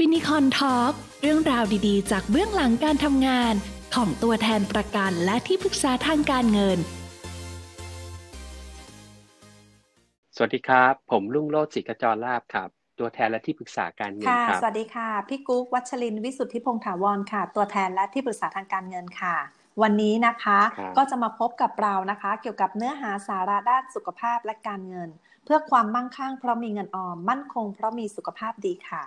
Finicon Talk เรื่องราวดีๆ จากเบื้องหลังการทำงาน ของตัวแทนประกันและที่ปรึกษาทางการเงิน สวัสดีครับ ผมลุงโลดศิกจรลาบครับ ตัวแทนและที่ปรึกษาการเงินค่ะครับสวัสดีค่ะ พี่กุ๊กวัชรินทร์วิสุทธิพงษ์ถาวรค่ะ ตัวแทนและที่ปรึกษาทางการเงินค่ะ วันนี้นะคะครับก็จะมาพบกับเรานะคะ เกี่ยวกับเนื้อหาสาระด้านสุขภาพและการเงิน เพื่อความมั่งคั่งเพราะมีเงินออมมั่นคงเพราะมีสุขภาพดีค่ะ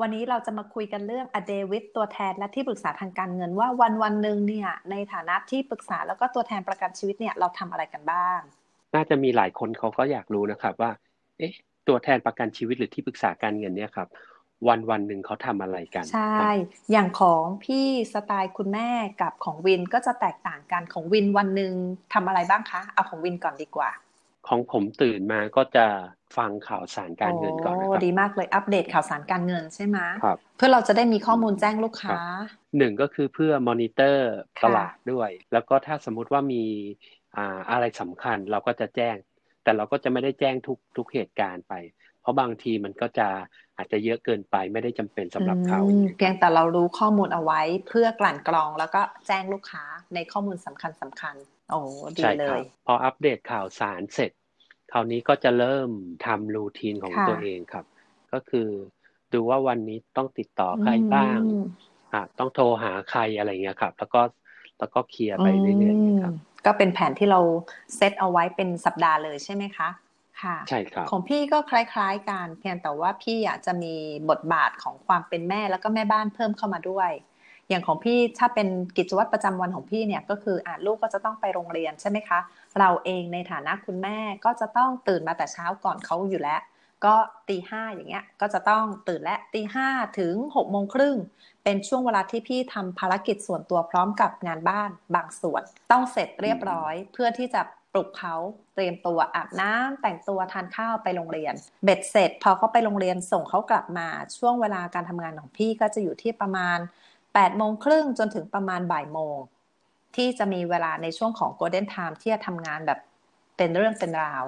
วันนี้เราจะมาคุยกันเรื่องอเดวิดตัวแทนและที่ปรึกษาทางการเงินว่าวันวันหนึ่งเนี่ยในฐานะที่ปรึกษาแล้วก็ตัวแทนประกันชีวิตเนี่ยเราทำอะไรกันบ้าง น่าจะมีหลายคนเขาก็อยากรู้นะครับว่า เอ๊ะ ตัวแทนประกันชีวิตหรือที่ปรึกษาการเงินเนี่ยครับวันวันหนึ่งเขาทำอะไรกัน ใช่ครับอย่างของพี่สไตล์คุณแม่กับของวินก็จะแตกต่างกันของวินวันหนึ่งทำอะไรบ้างคะ เอาของวินก่อนดีกว่า ของผมตื่นมาก็จะฟังข่าวสารการเงินก่อนนะคโอ้รับดีมากเลยอัปเดตข่าวสารการเงินใช่ไหมครับเพื่อเราจะได้มีข้อมูลแจ้งลูกค้าหนึ่งก็คือเพื่อมอนิเตอร์ค่ะตลาดด้วย แล้วก็ถ้าสมมุติว่ามีอ่าอะไรสำคัญเราก็จะแจ้ง แต่เราก็จะไม่ได้แจ้งทุกทุกเหตุการณ์ไป เพราะบางทีมันก็จะ อาจจะเยอะเกินไปไม่ได้จำเป็นสำหรับเขาอืมเพียงแต่เรารู้ข้อมูลเอาไว้เพื่อกลั่นกรองแล้วก็แจ้งลูกค้าในข้อมูลสำคัญสำคัญโอ้ดีใช่เลครับยพออัปเดตข่าวสารเสร็จคราวนี้ก็จะเริ่มทำรูทีนของค่ะตัวเองครับ ก็คือดูว่าวันนี้ต้องติดต่อใครบ้างอืมอะต้องโทรหาใครอะไรเงี้ยครับ แล้วก็แล้วก็เคลียร์ไปเรื่อยๆครับมก็เป็นแผนที่เราเซตเอาไว้เป็นสัปดาห์เลยใช่ไหมคะ ค่ะใช่ครับของพี่ก็คล้ายๆกันเพียงแต่ว่าพี่อยากจะมีบทบาทของความเป็นแม่แล้วก็แม่บ้านเพิ่มเข้ามาด้วย อย่างของพี่ถ้าเป็นกิจวัตรประจำวันของพี่เนี่ยก็คืออะลูกก็จะต้องไปโรงเรียนใช่ไหมคะ เราเองในฐานะคุณแม่ก็จะต้องตื่นมาแต่เช้าก่อนเขาอยู่แล้ว ก็ตีห้าอย่างเงี้ยก็จะต้องตื่นและตีห้าถึงหกโมงครึ่งเป็นช่วงเวลาที่พี่ทำภารกิจส่วนตัวพร้อมกับงานบ้านบางส่วน ต้องเสร็จเรียบร้อยเพื่อที่จะ ปลุกเขาเตรียมตัวอาบน้ำแต่งตัวทานข้าวไปโรงเรียน เบ็ดเสร็จ พอเขาไปโรงเรียนส่งเขากลับมาช่วงเวลาการทำงานของพี่ก็จะอยู่ที่ประมาณ8โมงครึ่งจนถึงประมาณบ่ายโมงที่จะมีเวลาในช่วงของ Golden Time ที่จะทำงานแบบเป็นเรื่องเป็นราว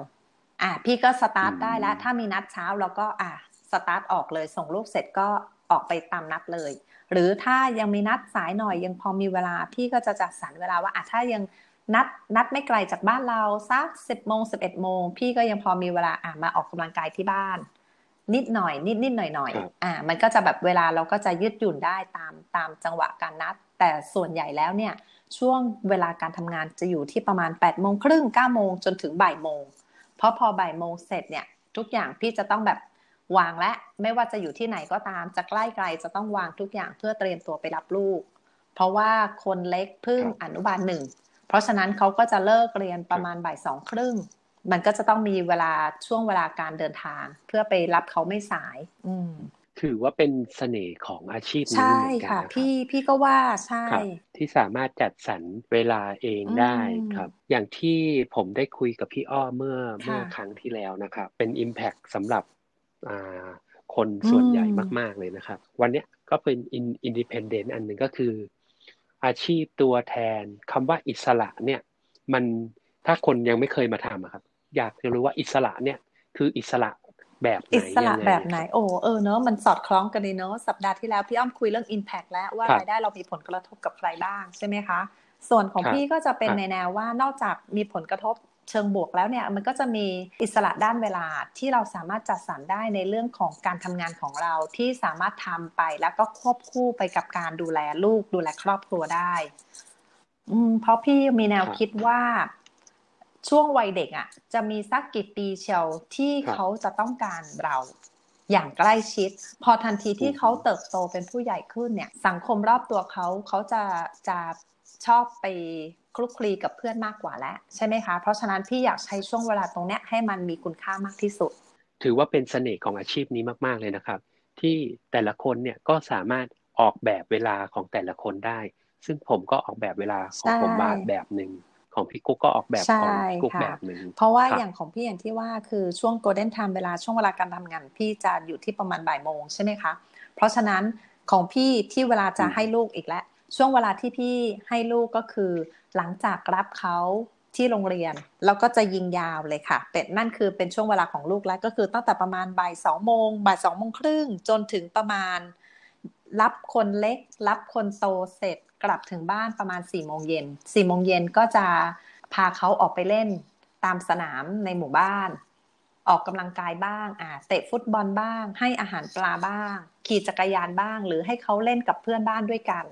อะพี่ก็สตาร์ทอืมได้แล้ว ถ้ามีนัดเช้าเราก็อะสตาร์ทออกเลย ส่งลูกเสร็จก็ออกไปตามนัดเลย หรือถ้ายังมีนัดสายหน่อยยังพอมีเวลา พี่ก็จะจัดสรรเวลาว่าอะถ้ายัง นัดนัดไม่ไกลจากบ้านเราสักสิบโมงสิบเอ็ดโมงพี่ก็ยังพอมีเวลาอะมาออกกำลังกายที่บ้าน นิดหน่อย นิดนิดหน่อยหน่อยครับอ่า มันก็จะแบบเวลาเราก็จะยืดหยุ่นได้ตามตามจังหวะการนัด แต่ส่วนใหญ่แล้วเนี่ย ช่วงเวลาการทำงานจะอยู่ที่ประมาณ8ปดโมงครึ่งเก้าโมงจนถึงบ่ายโมงเพราะพอบ่ายโมงเสร็จเนี่ย ทุกอย่างพี่จะต้องแบบวางและไม่ว่าจะอยู่ที่ไหนก็ตามจะใกล้ไกลจะต้องวางทุกอย่างเพื่อเตรียมตัวไปรับลูก เพราะว่าคนเล็กเพิ่งครับอนุบาลหนึ่ง เพราะฉะนั้นเขาก็จะเลิกเรียนประมาณบ่ายสองครึ่ง มันก็จะต้องมีเวลาช่วงเวลาการเดินทาง เพื่อไปรับเขาไม่สาย อืมถือว่าเป็นเสน่ห์ของอาชีพนี้ใช่เหมือนกันค่ะนะครับพี่พี่ก็ว่าใช่ครับที่สามารถจัดสรรเวลาเองได้อืมครับ อย่างที่ผมได้คุยกับพี่อ้อเมื่อค่ะเมื่อครั้งที่แล้วนะครับ เป็น Impact สำหรับอ่าคนส่วนใหญ่อืมมาก ๆ เลยนะครับ วันเนี้ยก็เป็น independent อันหนึ่งก็คือ อาชีพตัวแทนคำว่าอิสระเนี่ย มันถ้าคนยังไม่เคยมาทำอะครับ อยากจะรู้ว่าอิสระเนี่ย คืออิสระแบบไหนอิสระยังไงแบบไหนโอ้เออเนอะมันสอดคล้องกันดีเนอะสัปดาห์ที่แล้วพี่อ้อมคุยเรื่อง Impact แล้วว่าครับรายได้เรามีผลกระทบกับใครบ้างใช่ไหมคะ ส่วนของครับพี่ก็จะเป็นครับในแนวว่านอกจากมีผลกระทบ เชิงบวกแล้วเนี่ยมันก็จะมีอิสระด้านเวลาที่เราสามารถจัดสรรได้ในเรื่องของการทำงานของเราที่สามารถทำไปแล้วก็ควบคู่ไปกับการดูแลลูกดูแลครอบครัวได้ อืมเพราะพี่มีแนวคิดว่าช่วงวัยเด็กอะ จะมีสักกี่ปีเชียวที่เขาจะต้องการเราอย่างใกล้ชิด พอทันทีที่เขาเติบโตเป็นผู้ใหญ่ขึ้นเนี่ย สังคมรอบตัวเขาเขาจะจะ ชอบไปคลุกคลีกับเพื่อนมากกว่าแล้วใช่ไหมคะ เพราะฉะนั้นพี่อยากใช้ช่วงเวลาตรงเนี้ยให้มันมีคุณค่ามากที่สุด ถือว่าเป็นเสน่ห์ของอาชีพนี้มากๆเลยนะครับ ที่แต่ละคนเนี่ยก็สามารถออกแบบเวลาของแต่ละคนได้ ซึ่งผมก็ออกแบบเวลาของใช่ผมมาแบบหนึ่งของพี่กุ๊กก็ออกแบบใช่ของพี่กุ๊กค่ะแบบหนึ่งเพราะว่าครับอย่างของพี่อย่างที่ว่าคือช่วง golden time เวลาช่วงเวลาการทำงาน พี่จะอยู่ที่ประมาณบ่ายโมงใช่ไหมคะ เพราะฉะนั้นของพี่ที่เวลาจะอืมให้ลูกอีกแล้ว ช่วงเวลาที่พี่ให้ลูกก็คือ หลังจากรับเขาที่โรงเรียน แล้วก็จะยิงยาวเลยค่ะ เป็นนั่นคือเป็นช่วงเวลาของลูกแล้วก็คือตั้งแต่ประมาณบ่ายสองโมงบ่ายสองโมงครึ่งจนถึงประมาณ รับคนเล็ก รับคนโตเสร็จกลับถึงบ้านประมาณ4ี่โมงเย็นสี่โมงเย็นก็จะพาเขาออกไปเล่นตามสนามในหมู่บ้าน ออกกำลังกายบ้างอ่าเตะฟุตบอลบ้าง ให้อาหารปลาบ้าง ขี่จักรยานบ้าง หรือให้เขาเล่นกับเพื่อนบ้านด้วยกัน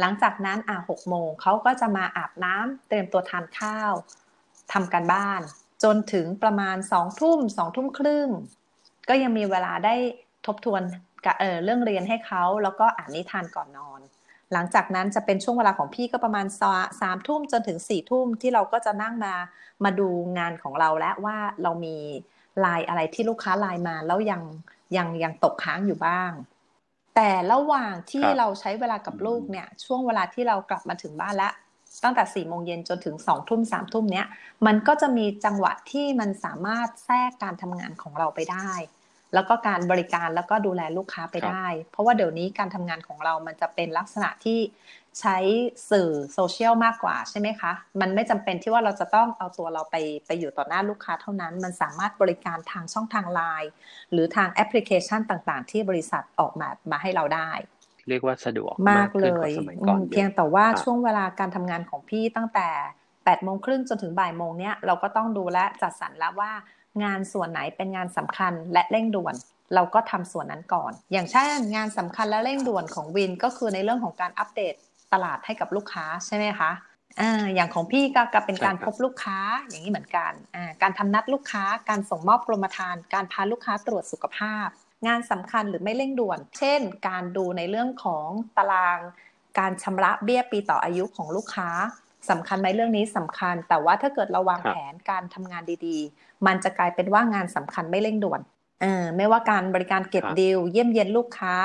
หลังจากนั้นอ่าหกโมงเขาก็จะมาอาบน้ำเตรียมตัวทานข้าวทำกันบ้าน จนถึงประมาณสองทุ่มสองทุ่มครึ่ง ก็ยังมีเวลาได้ทบทวนเเรื่องเรียนให้เขาแล้วก็อ่านนิทานก่อนนอน หลังจากนั้นจะเป็นช่วงเวลาของพี่ก็ประมาณสามทุ่มจนถึงสี่ทุ่มที่เราก็จะนั่งมามาดูงานของเราและว่าเรามีลายอะไรที่ลูกค้าลายมาแล้วยังยังยังตกค้างอยู่บ้าง แต่ระหว่างที่เราใช้เวลากับลูกเนี่ย ช่วงเวลาที่เรากลับมาถึงบ้านแล้วตั้งแต่สี่โมงเย็นจนถึงสองทุ่มสามทุ่มเนี้ยมันก็จะมีจังหวะที่มันสามารถแทรกการทำงานของเราไปได้ แล้วก็การบริการแล้วก็ดูแลลูกค้าไปได้ เพราะว่าเดี๋ยวนี้การทำงานของเรามันจะเป็นลักษณะที่ใช้สื่อโซเชียลมากกว่าใช่ไหมคะ มันไม่จำเป็นที่ว่าเราจะต้องเอาตัวเราไปไปอยู่ต่อหน้าลูกค้าเท่านั้น มันสามารถบริการทางช่องทางไลน์หรือทางแอปพลิเคชันต่างๆ ที่บริษัทออกมามาให้เราได้ เรียกว่าสะดวกมากเลยเพียงแต่ว่าช่วงเวลาการทำงานของพี่ตั้งแต่8โมงครึ่งจนถึงบ่ายโมงเนี้ยเราก็ต้องดูแลจัดสรรแล้วว่า งานส่วนไหนเป็นงานสำคัญและเร่งด่วน เราก็ทำส่วนนั้นก่อน อย่างเช่นงานสำคัญและเร่งด่วนของวินก็คือในเรื่องของการอัปเดตตลาดให้กับลูกค้าใช่ไหมคะอ่าอย่างของพี่ก็เป็นการพบลูกค้าอย่างนี้เหมือนกันอ่าการทำนัดลูกค้าการส่งมอบกรมธรรม์การพาลูกค้าตรวจสุขภาพ งานสำคัญหรือไม่เร่งด่วน เช่น การดูในเรื่องของตาราง การชำระเบี้ยปีต่ออายุของลูกค้า สำคัญไหมเรื่องนี้สำคัญ แต่ว่าถ้าเกิดเราวางแผนการทำงานดีๆ มันจะกลายเป็นว่างานสำคัญไม่เร่งด่วนเออไม่ว่าการบริการเก็บดีลเยี่ยมเยียนลูกค้า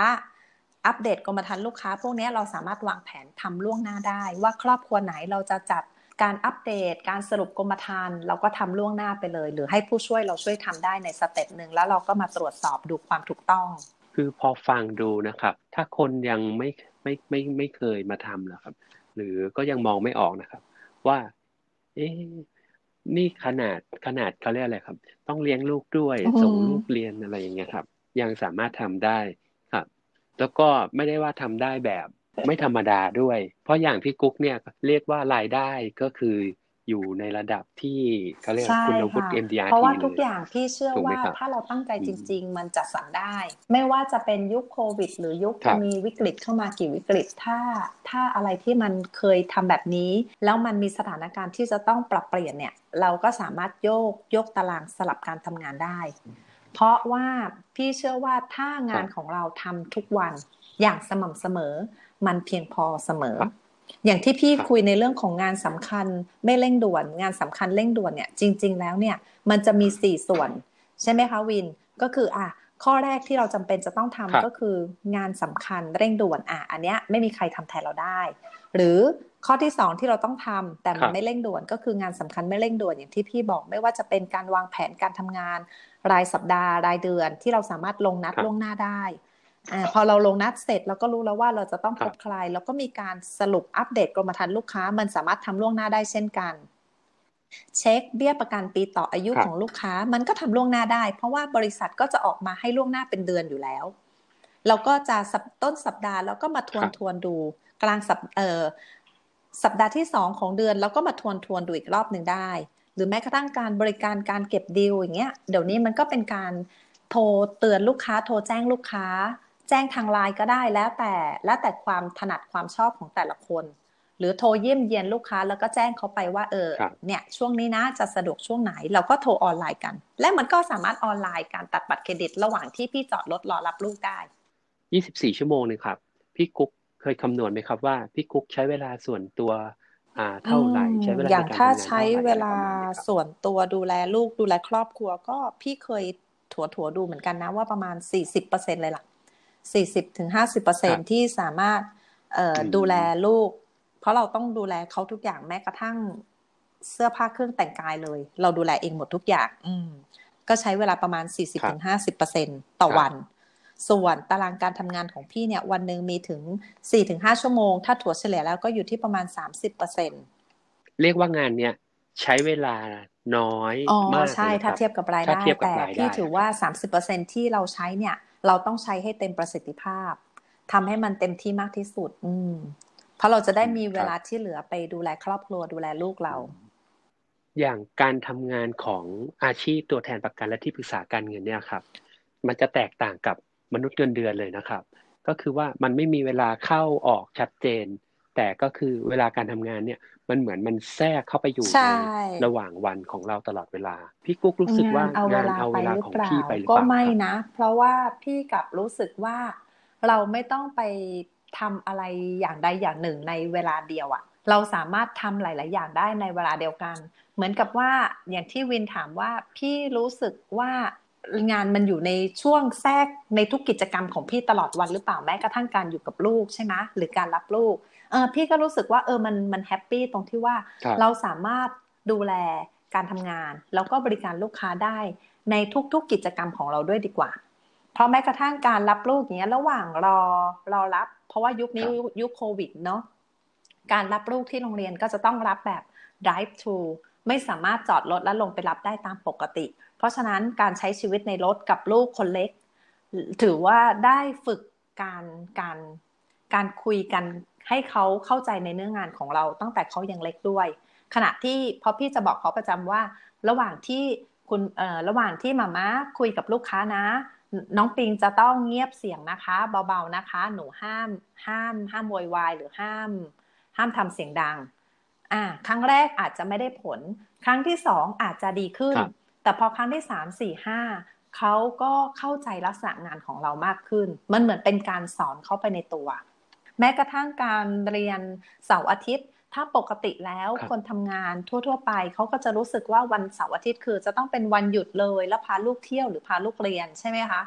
อัปเดตกรมธรรม์ลูกค้า พวกนี้เราสามารถวางแผนทำล่วงหน้าได้ ว่าครอบครัวไหนเราจะจัดการอัปเดต การสรุปกรมธรรม์เราก็ทำล่วงหน้าไปเลย หรือให้ผู้ช่วยเราช่วยทำได้ในสเต็ปหนึ่งแล้วเราก็มาตรวจสอบดูความถูกต้อง คือพอฟังดูนะครับ ถ้าคนยังไม่ไม่ไม่ไม่เคยมาทำนะครับ หรือก็ยังมองไม่ออกนะครับ ว่า เอ๊นี่ขนาดขนาดเขาเรียกอะไรครับ ต้องเลี้ยงลูกด้วยส่งลูกเรียนอะไรอย่างเงี้ยครับ ยังสามารถทำได้ครับ แล้วก็ไม่ได้ว่าทำได้แบบไม่ธรรมดาด้วย เพราะอย่างพี่กุ๊กเนี่ยเรียกว่ารายได้ก็คือ อยู่ในระดับที่เขาเรียกคุณวุฒิ MDRT เพราะว่าทุกอย่างพี่เชื่อว่าถ้าเราตั้งใจจริง ๆ มันจัดสรรได้ ไม่ว่าจะเป็นยุคโควิด หรือยุคมีวิกฤตเข้ามากี่วิกฤตถ้าถ้าอะไรที่มันเคยทำแบบนี้ แล้วมันมีสถานการณ์ที่จะต้องปรับเปลี่ยนเนี่ย เราก็สามารถโยกโยกตารางสลับการทำงานได้ เพราะว่าพี่เชื่อว่าถ้างานของเราทำทุกวันอย่างสม่ำเสมอ มันเพียงพอเสมอ อย่างที่พี่คุยในเรื่องของงานสำคัญไม่เร่งด่วน งานสำคัญเร่งด่วนเนี่ย จริง ๆ แล้วเนี่ยมันจะมีสี่ส่วน ใช่ไหมคะวินก็คืออะข้อแรกที่เราจำเป็นจะต้องทำก็คืองานสำคัญเร่งด่วนอะอันเนี้ยไม่มีใครทำแทนเราได้ หรือข้อที่สองที่เราต้องทำแต่มันไม่เร่งด่วนก็คืองานสำคัญไม่เร่งด่วนอย่างที่พี่บอกไม่ว่าจะเป็นการวางแผนการทำงาน รายสัปดาห์รายเดือนที่เราสามารถลงนัดล่วงหน้าได้ อพอเราลงนัดเสร็จเราก็รู้แล้วว่าเราจะต้องพบใคร แล้วก็มีการสรุปอัปเดตกรมธรรม์ลูกค้า มันสามารถทำล่วงหน้าได้เช่นกัน เช็คเบี้ยประกันปีต่ออายุของลูกค้า มันก็ทำล่วงหน้าได้ เพราะว่าบริษัทก็จะออกมาให้ล่วงหน้าเป็นเดือนอยู่แล้ว เราก็จะต้นสัปดาห์แล้วก็มาทวนทวนดู กลางสัปเอ่อสัปดาห์ที่สองของเดือนเราก็มาทวนทวนดูอีกรอบหนึ่งได้ หรือแม้กระทั่งการบริการการเก็บดีลอย่างเงี้ยเดี๋ยวนี้มันก็เป็นการโทรเตือนลูกค้าโทรแจ้งลูกค้า แจ้งทางไลน์ก็ได้แล้วแต่แล้วแต่ความถนัดความชอบของแต่ละคน หรือโทรเยี่ยมเยียนลูกค้าแล้วก็แจ้งเขาไปว่าเออเนี่ยช่วงนี้นะจะสะดวกช่วงไหนเราก็โทรออนไลน์กัน และมันก็สามารถออนไลน์การตัดบัตรเครดิต ระหว่างที่พี่จอดรถรอรับลูกได้ 24 ชั่วโมงนึงครับ พี่กุ๊กเคยคำนวณไหมครับว่าพี่กุ๊กใช้เวลาส่วนตัวอ่าเท่าไหร่ใช้เวลาอย่างถ้าใช้เวลาส่วนตัวดูแลลูกดูแลครอบครัว ก็พี่เคยถัวถัวดูเหมือนกันนะว่าประมาณ 40%เลยล่ะ สี่สิบถึงห้าสิบเปอร์เซ็นที่สามารถดูแลลูก เพราะเราต้องดูแลเขาทุกอย่างแม้กระทั่งเสื้อผ้าเครื่องแต่งกายเลย เราดูแลเองหมดทุกอย่าง อืมก็ใช้เวลาประมาณสี่สิบถึงห้าสิบเปอร์เซ็นต่อวัน ส่วนตารางการทำงานของพี่เนี่ย วันหนึ่งมีถึงสี่ถึงห้าชั่วโมง ถ้าถั่วเฉลี่ยแล้วก็อยู่ที่ประมาณสามสิบเปอร์เซ็นเรียกว่างานเนี้ยใช้เวลาน้อยมากใช่ ถ้าเทียบกับรายได้แต่พี่ถือว่าสามสิบเปอร์เซ็นที่เราใช้เนี่ย เราต้องใช้ให้เต็มประสิทธิภาพทำให้มันเต็มที่มากที่สุด อืม เพราะเราจะได้มีเวลาที่เหลือไปดูแลครอบครัวดูแลลูกเรา อย่างการทำงานของอาชีพตัวแทนประกันและที่ปรึกษาการเงินเนี่ยครับ มันจะแตกต่างกับมนุษย์เงินเดือนเลยนะครับ ก็คือว่ามันไม่มีเวลาเข้าออกชัดเจน แต่ก็คือเวลาการทำงานเนี่ย มันเหมือนมันแทรกเข้าไปอยู่ในระหว่างวันของเราตลอดเวลา พี่กุ๊กรู้สึกว่างานเอาเวลาของพี่ไปหรือเปล่าก็ไม่นะ เพราะว่าพี่กลับรู้สึกว่าเราไม่ต้องไปทำอะไรอย่างใดอย่างหนึ่งในเวลาเดียวอะเราสามารถทำหลาย ๆ อย่างได้ในเวลาเดียวกัน เหมือนกับว่าอย่างที่วินถามว่าพี่รู้สึกว่างานมันอยู่ในช่วงแทรกในทุกกิจกรรมของพี่ตลอดวันหรือเปล่าแม้กระทั่งการอยู่กับลูกใช่ไหมหรือการรับลูกเออพี่ก็รู้สึกว่าเออมันมัน happy ตรงที่ว่าเราสามารถดูแลการทำงาน แล้วก็บริการลูกค้าได้ในทุกๆกิจกรรมของเราด้วยดีกว่า เพราะแม้กระทั่งการรับลูกอย่างเงี้ยระหว่างรอรอรับ เพราะว่ายุคนี้ยุคโควิดเนาะการรับลูกที่โรงเรียนก็จะต้องรับแบบ drive thru ไม่สามารถจอดรถแล้วลงไปรับได้ตามปกติ เพราะฉะนั้นการใช้ชีวิตในรถกับลูกคนเล็ก ถือว่าได้ฝึกการการการคุยกัน ให้เขาเข้าใจในเนื้องานของเราตั้งแต่เขายังเล็กด้วย ขณะที่พอพี่จะบอกเขาประจำว่า ระหว่างที่คุณเอ่อระหว่างที่มาม่าคุยกับลูกค้านะ น้องปิงจะต้องเงียบเสียงนะคะ เบาๆนะคะ หนูห้าม ห้าม ห้ามโวยวายหรือห้าม ห้ามทำเสียงดัง อ่า ครั้งแรกอาจจะไม่ได้ผล ครั้งที่สองอาจจะดีขึ้น แต่พอครั้งที่สามสี่ห้าเขาก็เข้าใจลักษณะงานของเรามากขึ้น มันเหมือนเป็นการสอนเข้าไปในตัว แม้กระทั่งการเรียนเสาร์อาทิตย์ ถ้าปกติแล้วคนทำงานทั่ว ๆ ไปเขาก็จะรู้สึกว่าวันเสาร์อาทิตย์คือ จะต้องเป็นวันหยุดเลยแล้วพาลูกเที่ยวหรือพาลูกเรียนใช่ไหมคะ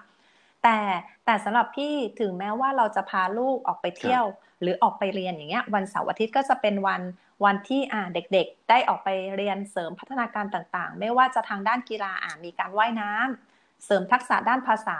แต่แต่สำหรับพี่ถึงแม้ว่าเราจะพาลูกออกไปเที่ยว หรือออกไปเรียนอย่างเงี้ย วันเสาร์อาทิตย์ก็จะเป็นวันวันที่อ่าเด็กๆ ได้ออกไปเรียนเสริมพัฒนาการต่างๆ ไม่ว่าจะทางด้านกีฬาอ่ามีการว่ายน้ำเสริมทักษะด้านภาษา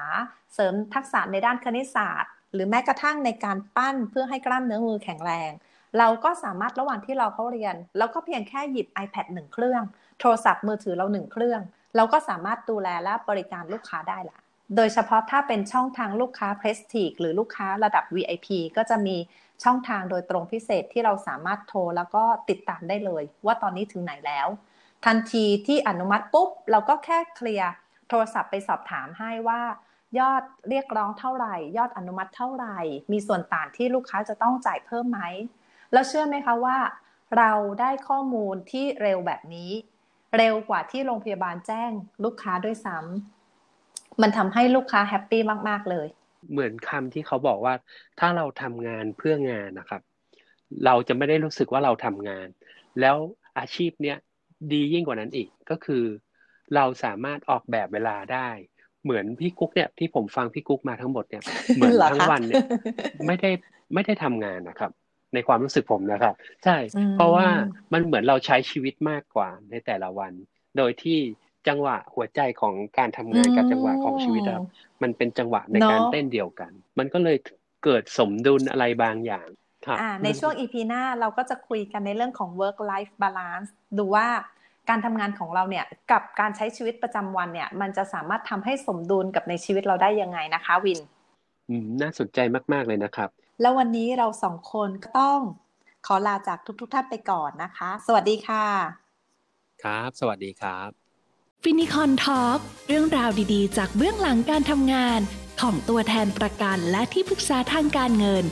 เสริมทักษะในด้านคณิตศาสตร์ หรือแม้กระทั่งในการปั้นเพื่อให้กล้ามเนื้อมือแข็งแรง เราก็สามารถระหว่างที่เราเข้าเรียนเราก็เพียงแค่หยิบ iPad หนึ่งเครื่อง โทรศัพท์มือถือเราหนึ่งเครื่อง เราก็สามารถดูแลและบริการลูกค้าได้ละโดยเฉพาะถ้าเป็นช่องทางลูกค้า Prestige หรือลูกค้าระดับ VIP ก็จะมีช่องทางโดยตรงพิเศษที่เราสามารถโทรแล้วก็ติดตามได้เลย ว่าตอนนี้ถึงไหนแล้ว ทันทีที่อนุมัติปุ๊บ เราก็แค่เคลียร์โทรศัพท์ไปสอบถามให้ว่า ยอดเรียกร้องเท่าไหร่ ยอดอนุมัติเท่าไหร่ มีส่วนต่างที่ลูกค้าจะต้องจ่ายเพิ่มไหม แล้วเชื่อไหมคะว่า เราได้ข้อมูลที่เร็วแบบนี้ เร็วกว่าที่โรงพยาบาลแจ้งลูกค้าด้วยซ้ำมันทำให้ลูกค้าแฮปปี้มาก ๆ เลย เหมือนคำที่เขาบอกว่า ถ้าเราทำงานเพื่องานนะครับ เราจะไม่ได้รู้สึกว่าเราทำงาน แล้วอาชีพเนี้ยดียิ่งกว่านั้นอีกก็คือ เราสามารถออกแบบเวลาได้ เหมือนพี่กุ๊กเนี่ยที่ผมฟังพี่กุ๊กมาทั้งหมดเนี่ยเหมือนทั้งวันเนี่ยไม่ได้ไม่ได้ทำงานนะครับ ในความรู้สึกผมนะครับ ใช่ เพราะว่ามันเหมือนเราใช้ชีวิตมากกว่าในแต่ละวัน โดยที่จังหวะหัวใจของการทำงานกับจังหวะของชีวิตครับมันเป็นจังหวะในการเต้นเดียวกัน มันก็เลยเกิดสมดุลอะไรบางอย่างครับในช่วงอีพีหน้าเราก็จะคุยกันในเรื่องของ work life balance ดูว่า การทำงานของเราเนี่ยกับการใช้ชีวิตประจำวันเนี่ย มันจะสามารถทำให้สมดุลกับในชีวิตเราได้ยังไงนะคะ วินอืมน่าสนใจมาก ๆ เลยนะครับ แล้ววันนี้เราสองคนก็ต้องขอลาจากทุก ๆทท่านไปก่อนนะคะ สวัสดีค่ะ ครับ สวัสดีครับฟินิคอนทอล์กเรื่องราวดีๆ จากเบื้องหลังการทำงาน ของตัวแทนประกันและที่ปรึกษาทางการเงิน